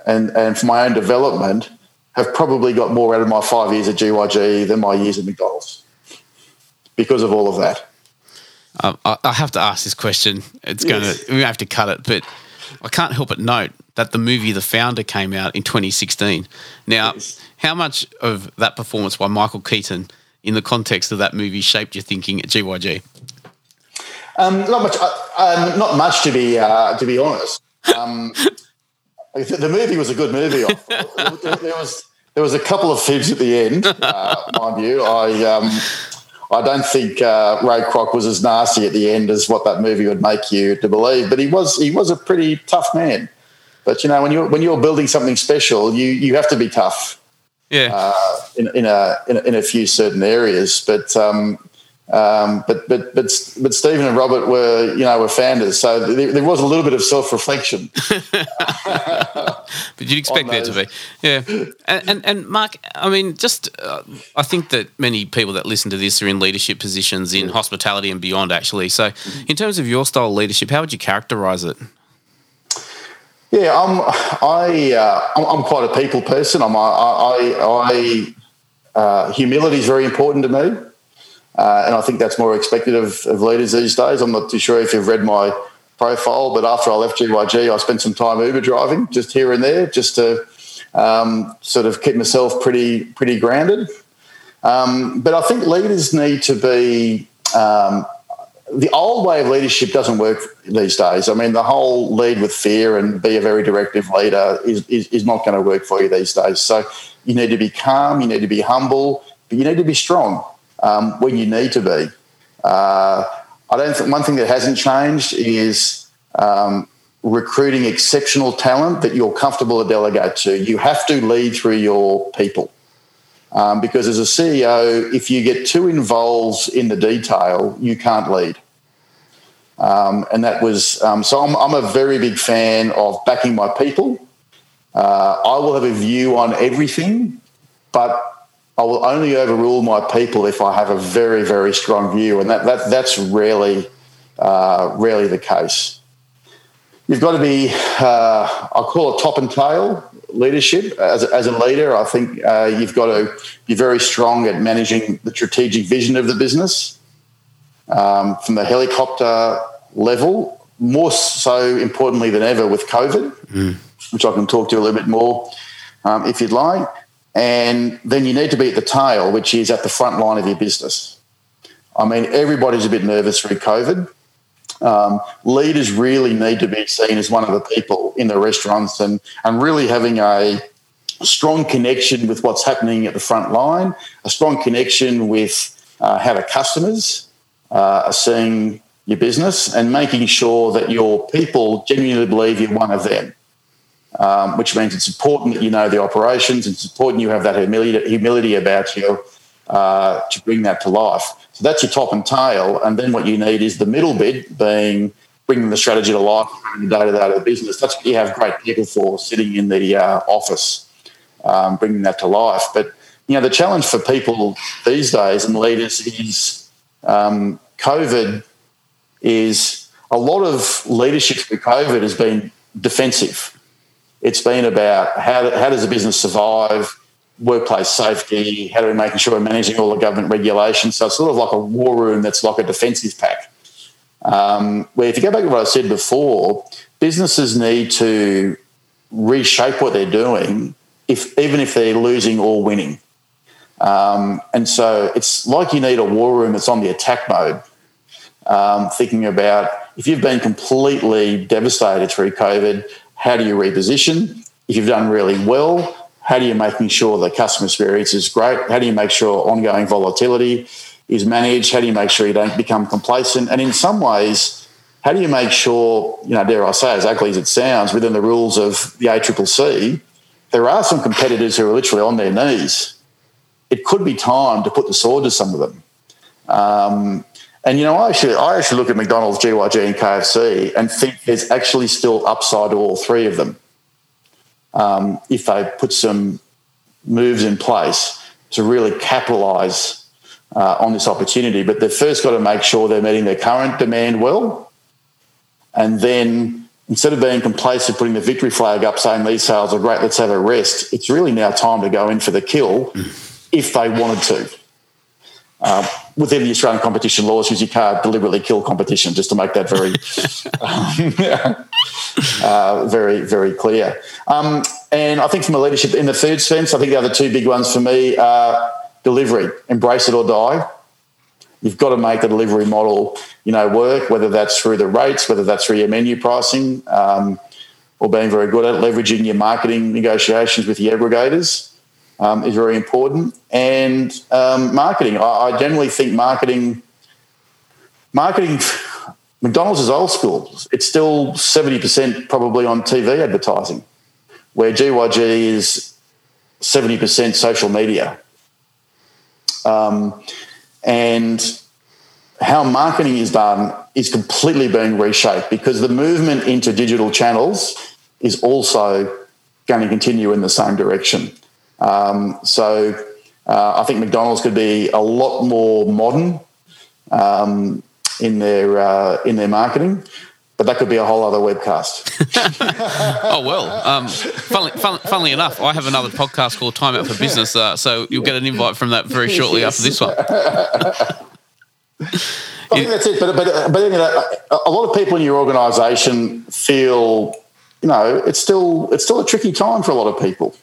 and, and for my own development, have probably got more out of my five years at GYG than my years at McDonald's because of all of that. Um, I have to ask this question. It's yes. going to, we have to cut it, but I can't help but note that the movie The Founder came out in 2016. Now, yes. how much of that performance by Michael Keaton in the context of that movie shaped your thinking at GYG? Um, not much. Uh, um, not much to be uh, to be honest. The movie was a good movie. there was there was a couple of fibs at the end, uh, mind you. I um, I don't think uh, Ray Kroc was as nasty at the end as what that movie would make you to believe. But he was he was a pretty tough man. But you know, when you're when you're building something special, you you have to be tough. Yeah. Uh, in, in, a, in a in a few certain areas, but um, um, but but but but Steven and Robert were you know were founders, so there, there was a little bit of self reflection. but you'd expect there to be, yeah. And, and, and Mark, I mean, just uh, I think that many people that listen to this are in leadership positions in hospitality and beyond. Actually, so in terms of your style of leadership, how would you characterise it? Yeah, I'm I uh, I'm, I'm, quite a people person. I'm I I, I uh, humility is very important to me. Uh, and I think that's more expected of, of leaders these days. I'm not too sure if you've read my profile, but after I left GYG, I spent some time Uber driving just here and there, just to um, sort of keep myself pretty pretty grounded. Um, but I think leaders need to be. Um, the old way of leadership doesn't work these days. I mean, the whole lead with fear and be a very directive leader is, is, is not going to work for you these days. So you need to be calm, you need to be humble, but you need to be strong um, when you need to be. Uh, I don't think one thing that hasn't changed is um, recruiting exceptional talent that you're comfortable to delegate to. You have to lead through your people. Um, because as a CEO, if you get too involved in the detail, you can't lead. Um, and that was um, so. I'm, I'm, a very big fan of backing my people. Uh, I will have a view on everything, but I will only overrule my people if I have a very, very strong view, and that, that that's rarely, uh, rarely the case. You've got to be, uh, I call it top and tail leadership. As, as a leader, I think uh, you've got to be very strong at managing the strategic vision of the business um, from the helicopter level, more so importantly than ever with COVID, mm. which I can talk to a little bit more um, if you'd like. And then you need to be at the tail, which is at the front line of your business. I mean, everybody's a bit nervous through COVID. Um, leaders really need to be seen as one of the people in the restaurants and, and really having a strong connection with what's happening at the front line, a strong connection with uh, how the customers uh, are seeing your business, and making sure that your people genuinely believe you're one of them. Um, which means it's important that you know the operations. It's important you have that humility, humility about you uh, to bring that to life. So that's your top and tail. And then what you need is the middle bit being bringing the strategy to life in the to day of the business. That's what you have great people for sitting in the uh, office, um, bringing that to life. But, you know, the challenge for people these days and leaders is um, COVID is a lot of leadership through COVID has been defensive. It's been about how, how does a business survive? workplace safety, how do we making sure we're managing all the government regulations. So it's sort of like a war room that's like a defensive pack. Um, where if you go back to what I said before, businesses need to reshape what they're doing, if even if they're losing or winning. Um, and so it's like you need a war room that's on the attack mode. Um, thinking about if you've been completely devastated through COVID, how do you reposition? If you've done really well, how do you making sure the customer experience is great? How do you make sure ongoing volatility is managed? How do you make sure you don't become complacent? And in some ways, how do you make sure, you know, dare I say, as ugly as it sounds, within the rules of the ACCC, there are some competitors who are literally on their knees. It could be time to put the sword to some of them. Um, and you know, I actually, I actually look at McDonald's, GYG, and KFC and think there's actually still upside to all three of them um, if they put some moves in place to really capitalise uh, on this opportunity. But they've first got to make sure they're meeting their current demand well. And then instead of being complacent, putting the victory flag up saying these sales are great, let's have a rest, it's really now time to go in for the kill if they wanted to. Uh, within the Australian competition laws, because you can't deliberately kill competition, just to make that very, um, uh, very, very clear. Um, and I think from a leadership in the food sense, I think the other two big ones for me are delivery, embrace it or die. You've got to make the delivery model, you know, work. Whether that's through the rates, whether that's through your menu pricing, um, or being very good at leveraging your marketing negotiations with the aggregators um, is very important. And um, marketing, I, I, generally think marketing, marketing, McDonald's is old school. It's still 70% probably on TV advertising, where GYG is 70% social media. Um, and how marketing is done is completely being reshaped because the movement into digital channels is also going to continue in the same direction. Um, so uh, I think McDonald's could be a lot more modern um, in their uh, in their marketing. But that could be a whole other webcast. oh well. Um, funnily, fun, funnily, enough, I have another podcast called Time Out for Business, uh, so you'll get an invite from that very shortly yes. after this one. I think that's it. But but but you know, a lot of people in your organisation feel, you know, it's still it's still a tricky time for a lot of people.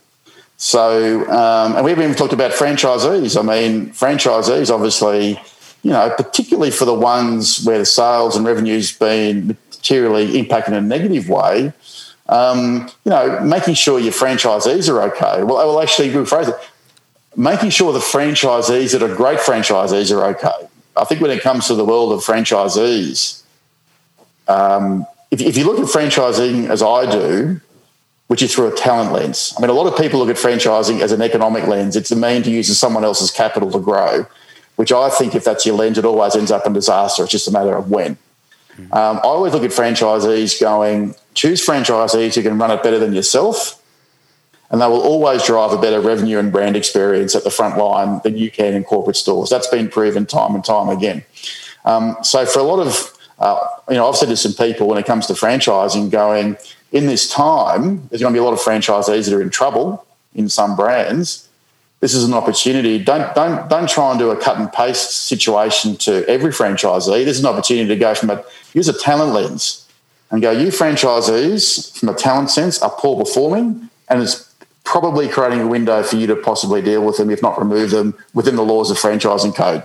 So, um, and we haven't even talked about franchisees. I mean, franchisees obviously, you know, particularly for the ones where the sales and revenue's been materially impacted in a negative way. Um, you know, making sure your franchisees are okay. Well, I will actually rephrase it. Making sure the franchisees that are great franchisees are okay. I think when it comes to the world of franchisees, um, if, if, you look at franchising as I do, which is through a talent lens. I mean, a lot of people look at franchising as an economic lens. It's a mean to use someone else's capital to grow, which I think if that's your lens, it always ends up in disaster. It's just a matter of when. Um, I always look at franchisees going, choose franchisees who can run it better than yourself and they will always drive a better revenue and brand experience at the front line than you can in corporate stores. That's been proven time and time again. Um, so for a lot of, uh, you know, I've said to some people when it comes to franchising, going in this time, there's going to be a lot of franchisees that are in trouble in some brands. This is an opportunity. Don't don't don't try and do a cut and paste situation to every franchisee. This is an opportunity to go from a use a talent lens and go. You franchisees, from a talent sense, are poor performing, and it's probably creating a window for you to possibly deal with them, if not remove them, within the laws of franchising code.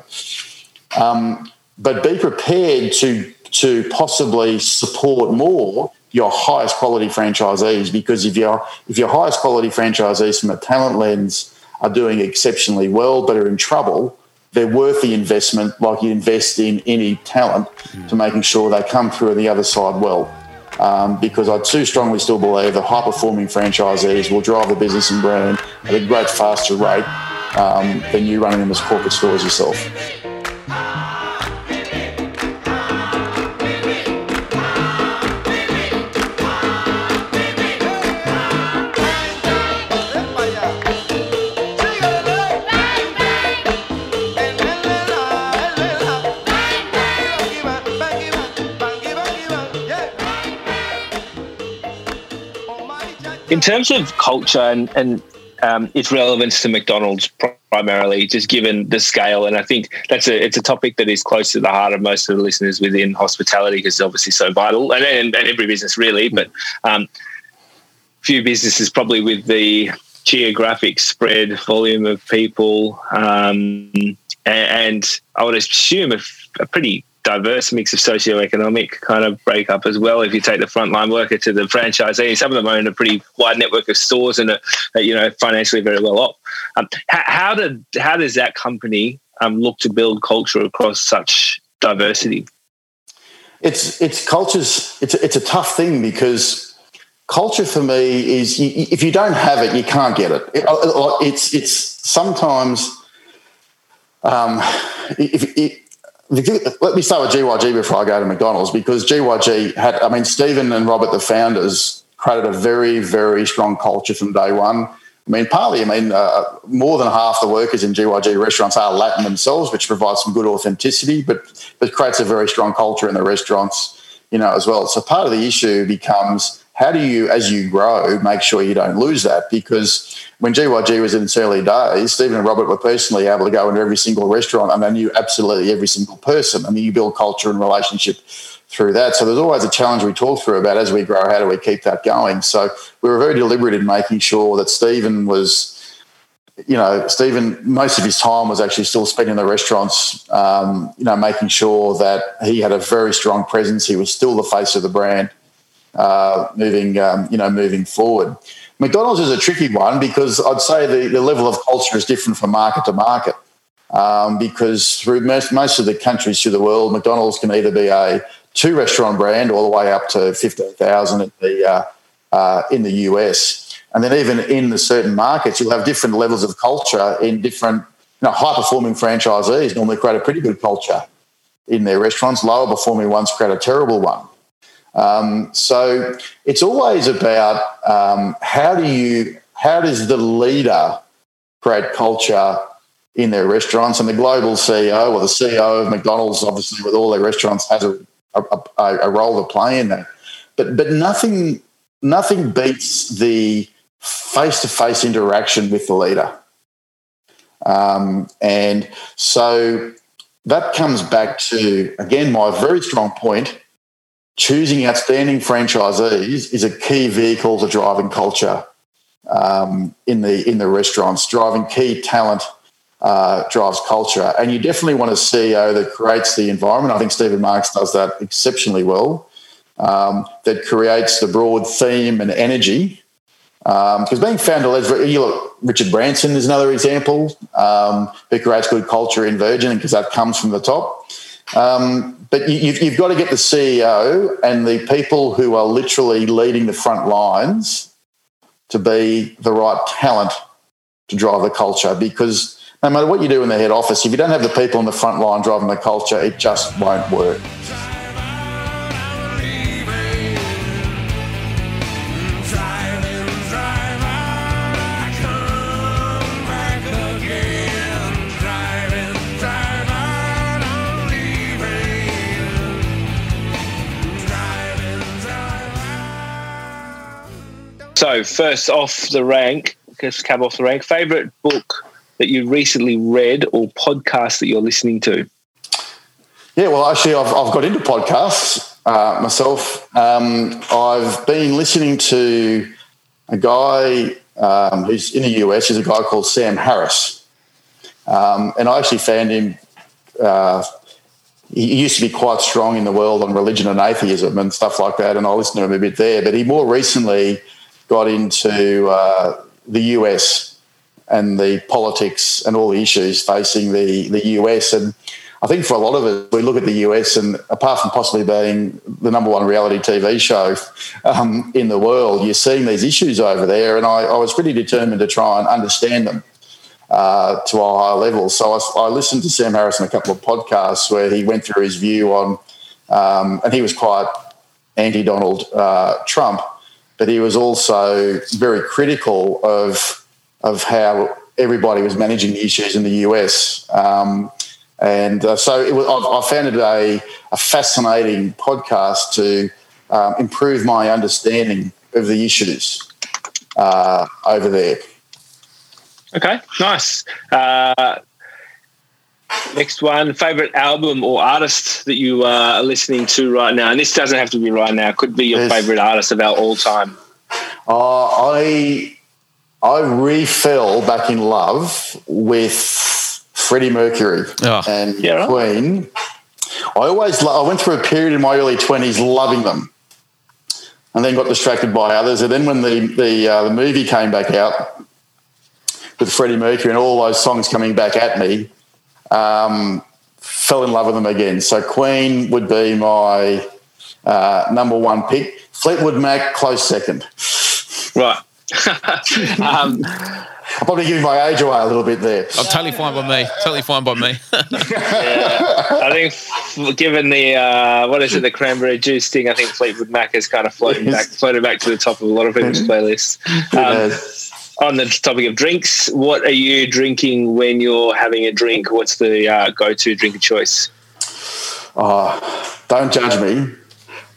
Um, but be prepared to to possibly support more your highest quality franchisees because if your if your highest quality franchisees from a talent lens are doing exceptionally well but are in trouble, they're worth the investment like you invest in any talent mm. to making sure they come through on the other side well um, because I too strongly still believe that high performing franchisees will drive the business and brand at a great faster rate um, than you running them as corporate stores yourself. In terms of culture and, and um, its relevance to McDonald's primarily, just given the scale, and I think that's a it's a topic that is close to the heart of most of the listeners within hospitality because it's obviously so vital, and, and, and every business really, but um, few businesses probably with the geographic spread, volume of people, um, and, and, I would assume a, a pretty diverse mix of socioeconomic kind of breakup as well. If you take the frontline worker to the franchisee, some of them own a pretty wide network of stores and are, you know financially very well off. Um, how, how, did how does that company um, look to build culture across such diversity? It's it's cultures. It's it's a tough thing because culture for me is you, if you don't have it, you can't get it. it it's it's sometimes. Um, if, if let me start with GYG before I go to McDonald's because GYG had, I mean, Steven and Robert, the founders, created a very, very strong culture from day one. I mean, partly, I mean, uh, more than half the workers in GYG restaurants are Latin themselves, which provides some good authenticity, but but creates a very strong culture in the restaurants, you know, as well. So part of the issue becomes how do you, as you grow, make sure you don't lose that? Because when GYG was in its early days, Steven and Robert were personally able to go into every single restaurant and they knew absolutely every single person. I mean, you build culture and relationship through that. So there's always a challenge we talk through about as we grow, how do we keep that going? So we were very deliberate in making sure that Steven was, you know, Steven, most of his time was actually still spent in the restaurants, um, you know, making sure that he had a very strong presence. He was still the face of the brand uh, moving, um, you know, moving forward. McDonald's is a tricky one because I'd say the, the level of culture is different from market to market. Um, because through most, most of the countries through the world, McDonald's can either be a two restaurant brand all the way up to 15,000 in the, uh, uh, in the US. And then even in the certain markets, you'll have different levels of culture in different, you know, high performing franchisees normally create a pretty good culture in their restaurants. Lower performing ones create a terrible one. Um, so it's always about um, how do you how does the leader create culture in their restaurants and the global CEO or the CEO of McDonald's, obviously with all their restaurants, has a, a, a role to play in that. But but nothing nothing beats the face to face interaction with the leader. Um, and so that comes back to, again, my very strong point choosing outstanding franchisees is a key vehicle to driving culture um, in the in the restaurants. Driving key talent uh, drives culture, and you definitely want a CEO that creates the environment. I think Steven Marks does that exceptionally well. Um, that creates the broad theme and energy. Because um, being founder you look, Richard Branson is another example um, who creates good culture in Virgin because that comes from the top. Um, but you, have got to get the CEO and the people who are literally leading the front lines to be the right talent to drive the culture because no matter what you do in the head office, if you don't have the people in the front line driving the culture, it just won't work. So, first off the rank, just cab off the rank, favorite book that you recently read or podcast that you're listening to? Yeah, well, actually, I've, I've got into podcasts uh, myself. Um, I've been listening to a guy um, who's in the US. He's a guy called Sam Harris. Um, and I actually found him, uh, he used to be quite strong in the world on religion and atheism and stuff like that. And I listened to him a bit there. But he more recently got into uh, the US and the politics and all the issues facing the, the US. And I think for a lot of us, we look at the US and apart from possibly being the number one reality TV show um, in the world, you're seeing these issues over there. And I, I was pretty determined to try and understand them uh, to a higher level. So I, I, listened to Sam Harris on a couple of podcasts where he went through his view on, um, and he was quite anti Donald uh, Trump but he was also very critical of of how everybody was managing the issues in the US. Um, and uh, so was, I, I, found it a, a fascinating podcast to um, improve my understanding of the issues uh, over there. Okay, nice. Uh, next one, favorite album or artist that you are listening to right now, and this doesn't have to be right now. It Could be your yes. favorite artist of our all time. Uh, I I refell back in love with Freddie Mercury oh. and yeah, Queen. I always lo- I went through a period in my early twenties loving them, and then got distracted by others. And then when the the, uh, the movie came back out with Freddie Mercury and all those songs coming back at me, um, fell in love with them again. So Queen would be my uh, number one pick. Fleetwood Mac, close second. Right. um, I'll probably give my age away a little bit there. I'm totally fine by me. Totally fine by me. yeah, I think given the uh, what is it, the cranberry juice thing, I think Fleetwood Mac is kind of floating back, floated back to the top of a lot of people's playlists. Um, on the topic of drinks, what are you drinking when you're having a drink? What's the uh, go-to drink of choice? Oh, don't judge me,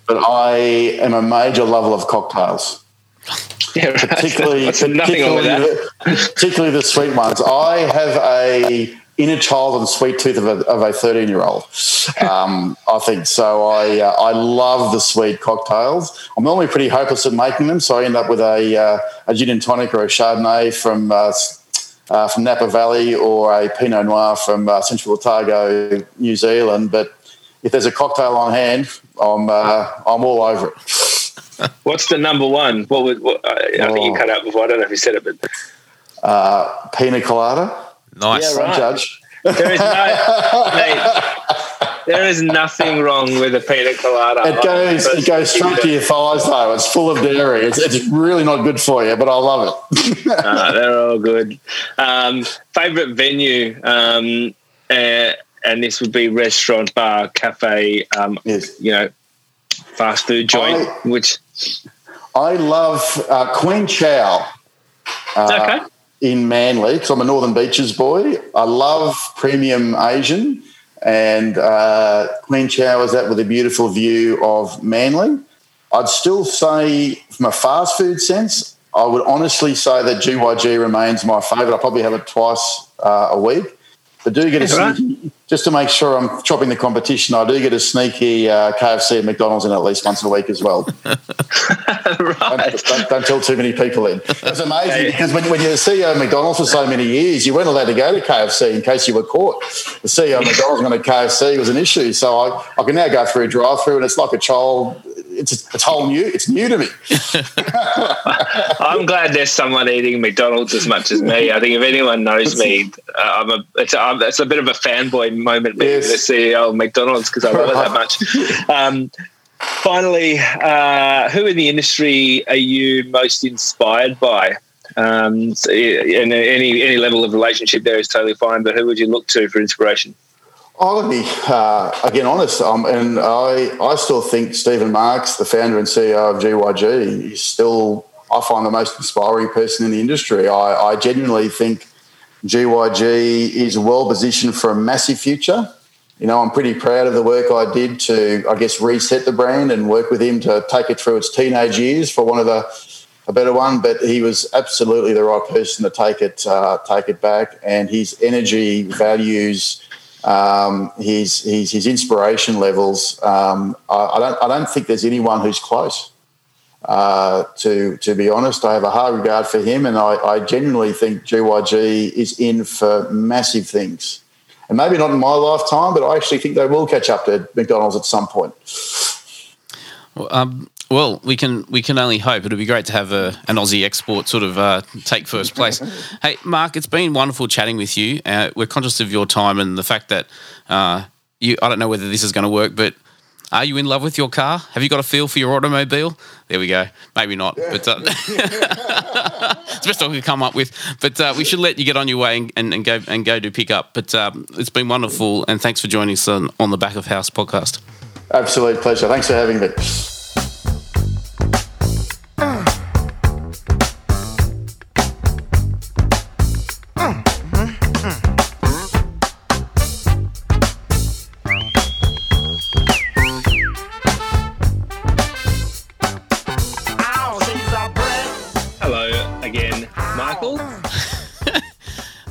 but I am a major lover of cocktails. Yeah, right. particularly, particularly, particularly the sweet ones. I have a inner child and sweet tooth of a, of a 13 year old. Um, I think so. I uh, I love the sweet cocktails. I'm normally pretty hopeless at making them, so I end up with a uh, a gin and tonic or a Chardonnay from. Uh, uh, from Napa Valley or a Pinot Noir from uh, Central Otago, New Zealand. But if there's a cocktail on hand, I'm uh, I'm all over it. What's the number one? What would what, I think you oh. cut out before? I don't know if you said it, but uh, pina colada. Nice, yeah, right. judge. There is no, mate, there is nothing wrong with a pina colada. It goes, it goes straight to your thighs, though. It's full of dairy. It's, it's really not good for you, but I love it. uh, they're all good. Um, favorite venue, um, uh, and this would be restaurant, bar, cafe. Um, yes. You know, fast food joint. I, which I love uh, Queen Chow. Uh, okay in Manly because I'm a Northern Beaches boy. I love premium Asian, and uh, Queen Chow is that with a beautiful view of Manly. I'd still say, from a fast food sense, I would honestly say that GYG remains my favourite. I probably have it twice uh, a week. I do get a Right. sneaky, just to make sure I'm chopping the competition. I do get a sneaky uh, KFC and McDonald's in at least once a week as well. right. Don't, don't, don't tell too many people in. It's amazing because when, when you're the CEO of McDonald's for so many years, you weren't allowed to go to KFC in case you were caught. The CEO of McDonald's going to KFC was an issue. So I, I can now go through a drive through and it's like a child. It's, it's whole new. It's new to me. I'm glad there's someone eating McDonald's as much as me. I think if anyone knows me, uh, I'm a it's, a it's a bit of a fanboy moment being Yes. the CEO of McDonald's because I love it that much. Um, finally, uh, who in the industry are you most inspired by? Um, so, and any any level of relationship there is totally fine. But who would you look to for inspiration? I'll be uh, again honest, um, and I I still think Steven Marks, the founder and CEO of GYG, is still I find the most inspiring person in the industry. I, I genuinely think GYG is well positioned for a massive future. You know, I'm pretty proud of the work I did to, I guess, reset the brand and work with him to take it through its teenage years, for one of the a better one. But he was absolutely the right person to take it uh, take it back, and his energy, values um, his, his his inspiration levels. Um, I, I don't I don't think there's anyone who's close. Uh, to to be honest, I have a high regard for him, and I, I genuinely think GYG is in for massive things. And maybe not in my lifetime, but I actually think they will catch up to McDonald's at some point. Well, um, well, we can we can only hope. It'll be great to have a, an Aussie export sort of uh, take first place. hey, Mark, it's been wonderful chatting with you. Uh, we're conscious of your time and the fact that uh, you. I don't know whether this is going to work, but are you in love with your car? Have you got a feel for your automobile? There we go. Maybe not, but uh, it's the best I could come up with. But uh, we should let you get on your way and, and, and go and go to pick up. But um, it's been wonderful, and thanks for joining us on, on the Back of House podcast. Absolute pleasure. Thanks for having me.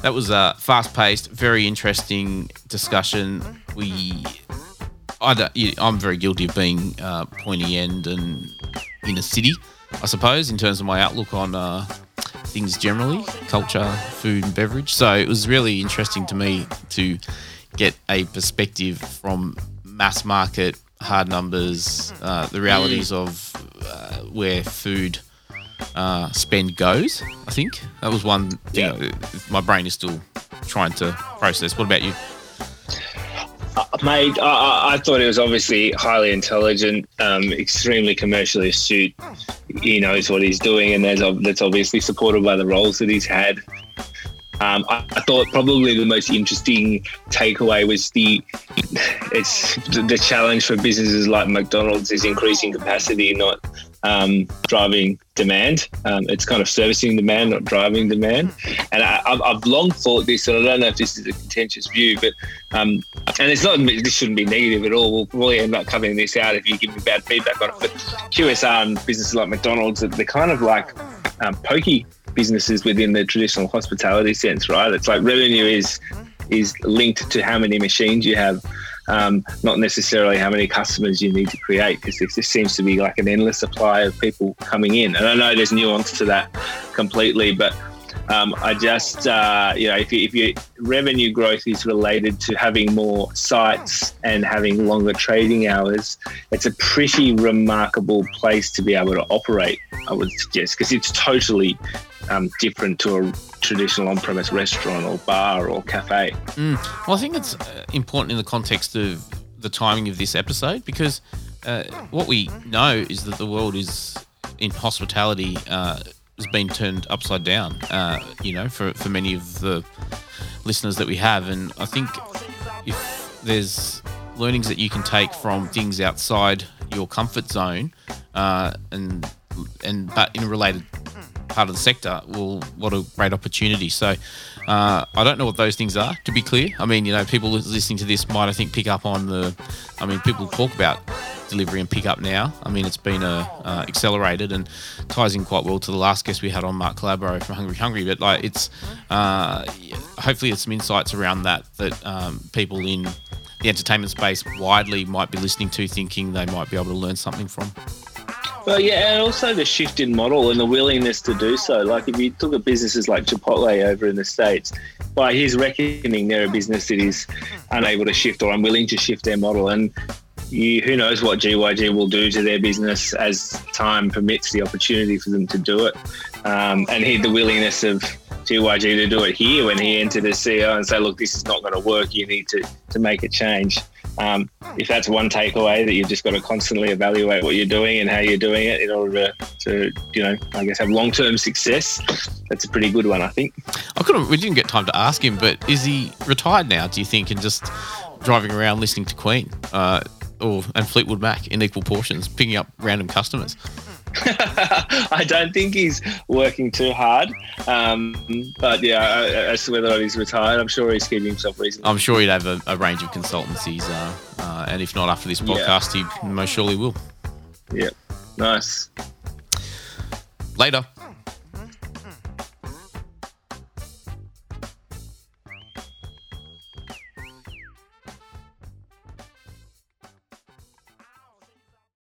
That was a fast-paced, very interesting discussion. We, I don't, I'm very guilty of being uh, pointy end and in a city, I suppose, in terms of my outlook on uh, things generally, culture, food, and beverage. So it was really interesting to me to get a perspective from mass market, hard numbers, uh, the realities of uh, where food uh, spend goes. I think that was one thing. Yeah. uh, My brain is still trying to process. What about you? Mate, I, I- thought he was obviously highly intelligent, um, extremely commercially astute. He knows what he's doing, and there's, that's obviously supported by the roles that he's had. Um, I, I thought probably the most interesting takeaway was the it's the, the challenge for businesses like McDonald's is increasing capacity, not um, driving demand. Um, it's kind of servicing demand, not driving demand. And I, I've, I've long thought this, and I don't know if this is a contentious view, but um, and it's not this shouldn't be negative at all. We'll probably end up covering this out if you give me bad feedback on it. But QSR and businesses like McDonald's, they're kind of like um, pokie businesses within the traditional hospitality sense, right? It's like revenue is is linked to how many machines you have, um, not necessarily how many customers you need to create, because there just seems to be like an endless supply of people coming in. And I know there's nuance to that completely, but um, I just, uh, you know, if, you, if your revenue growth is related to having more sites and having longer trading hours, it's a pretty remarkable place to be able to operate, I would suggest, because it's totally um, different to a traditional on premise restaurant or bar or cafe. Mm. Well, I think it's uh, important in the context of the timing of this episode because uh, what we know is that the world is in hospitality uh, has been turned upside down. Uh, you know, for for many of the listeners that we have, and I think if there's learnings that you can take from things outside your comfort zone, uh, and and but in a related part of the sector, well, what a great opportunity. So uh, I don't know what those things are, to be clear. I mean, you know, people listening to this might, I think, pick up on the. I mean, people talk about delivery and pickup now. I mean, it's been uh, uh, accelerated and ties in quite well to the last guest we had on, Mark Calabro from Hungry Hungry. But like, it's uh, hopefully it's some insights around that that um, people in the entertainment space widely might be listening to, thinking they might be able to learn something from. Well, yeah, and also the shift in model and the willingness to do so. Like if you look at businesses like Chipotle over in the States, by his reckoning, they're a business that is unable to shift or unwilling to shift their model. And you, who knows what GYG will do to their business as time permits the opportunity for them to do it. Um, and he, the willingness of GYG to do it here when he entered as CEO and say, look, this is not going to work. You need to, to make a change. Um, if that's one takeaway, that you've just got to constantly evaluate what you're doing and how you're doing it in order to, to you know, I guess have long term success. That's a pretty good one, I think. I couldn't. We didn't get time to ask him, but is he retired now? Do you think, and just driving around listening to Queen uh, or and Fleetwood Mac in equal portions, picking up random customers? I don't think he's working too hard. Um, but yeah, as to whether or not he's retired, I'm sure he's keeping himself reasonable. I'm sure he'd have a, a range of consultancies, uh, uh, and if not after this podcast, yeah. he most surely will. Yeah, nice. Later.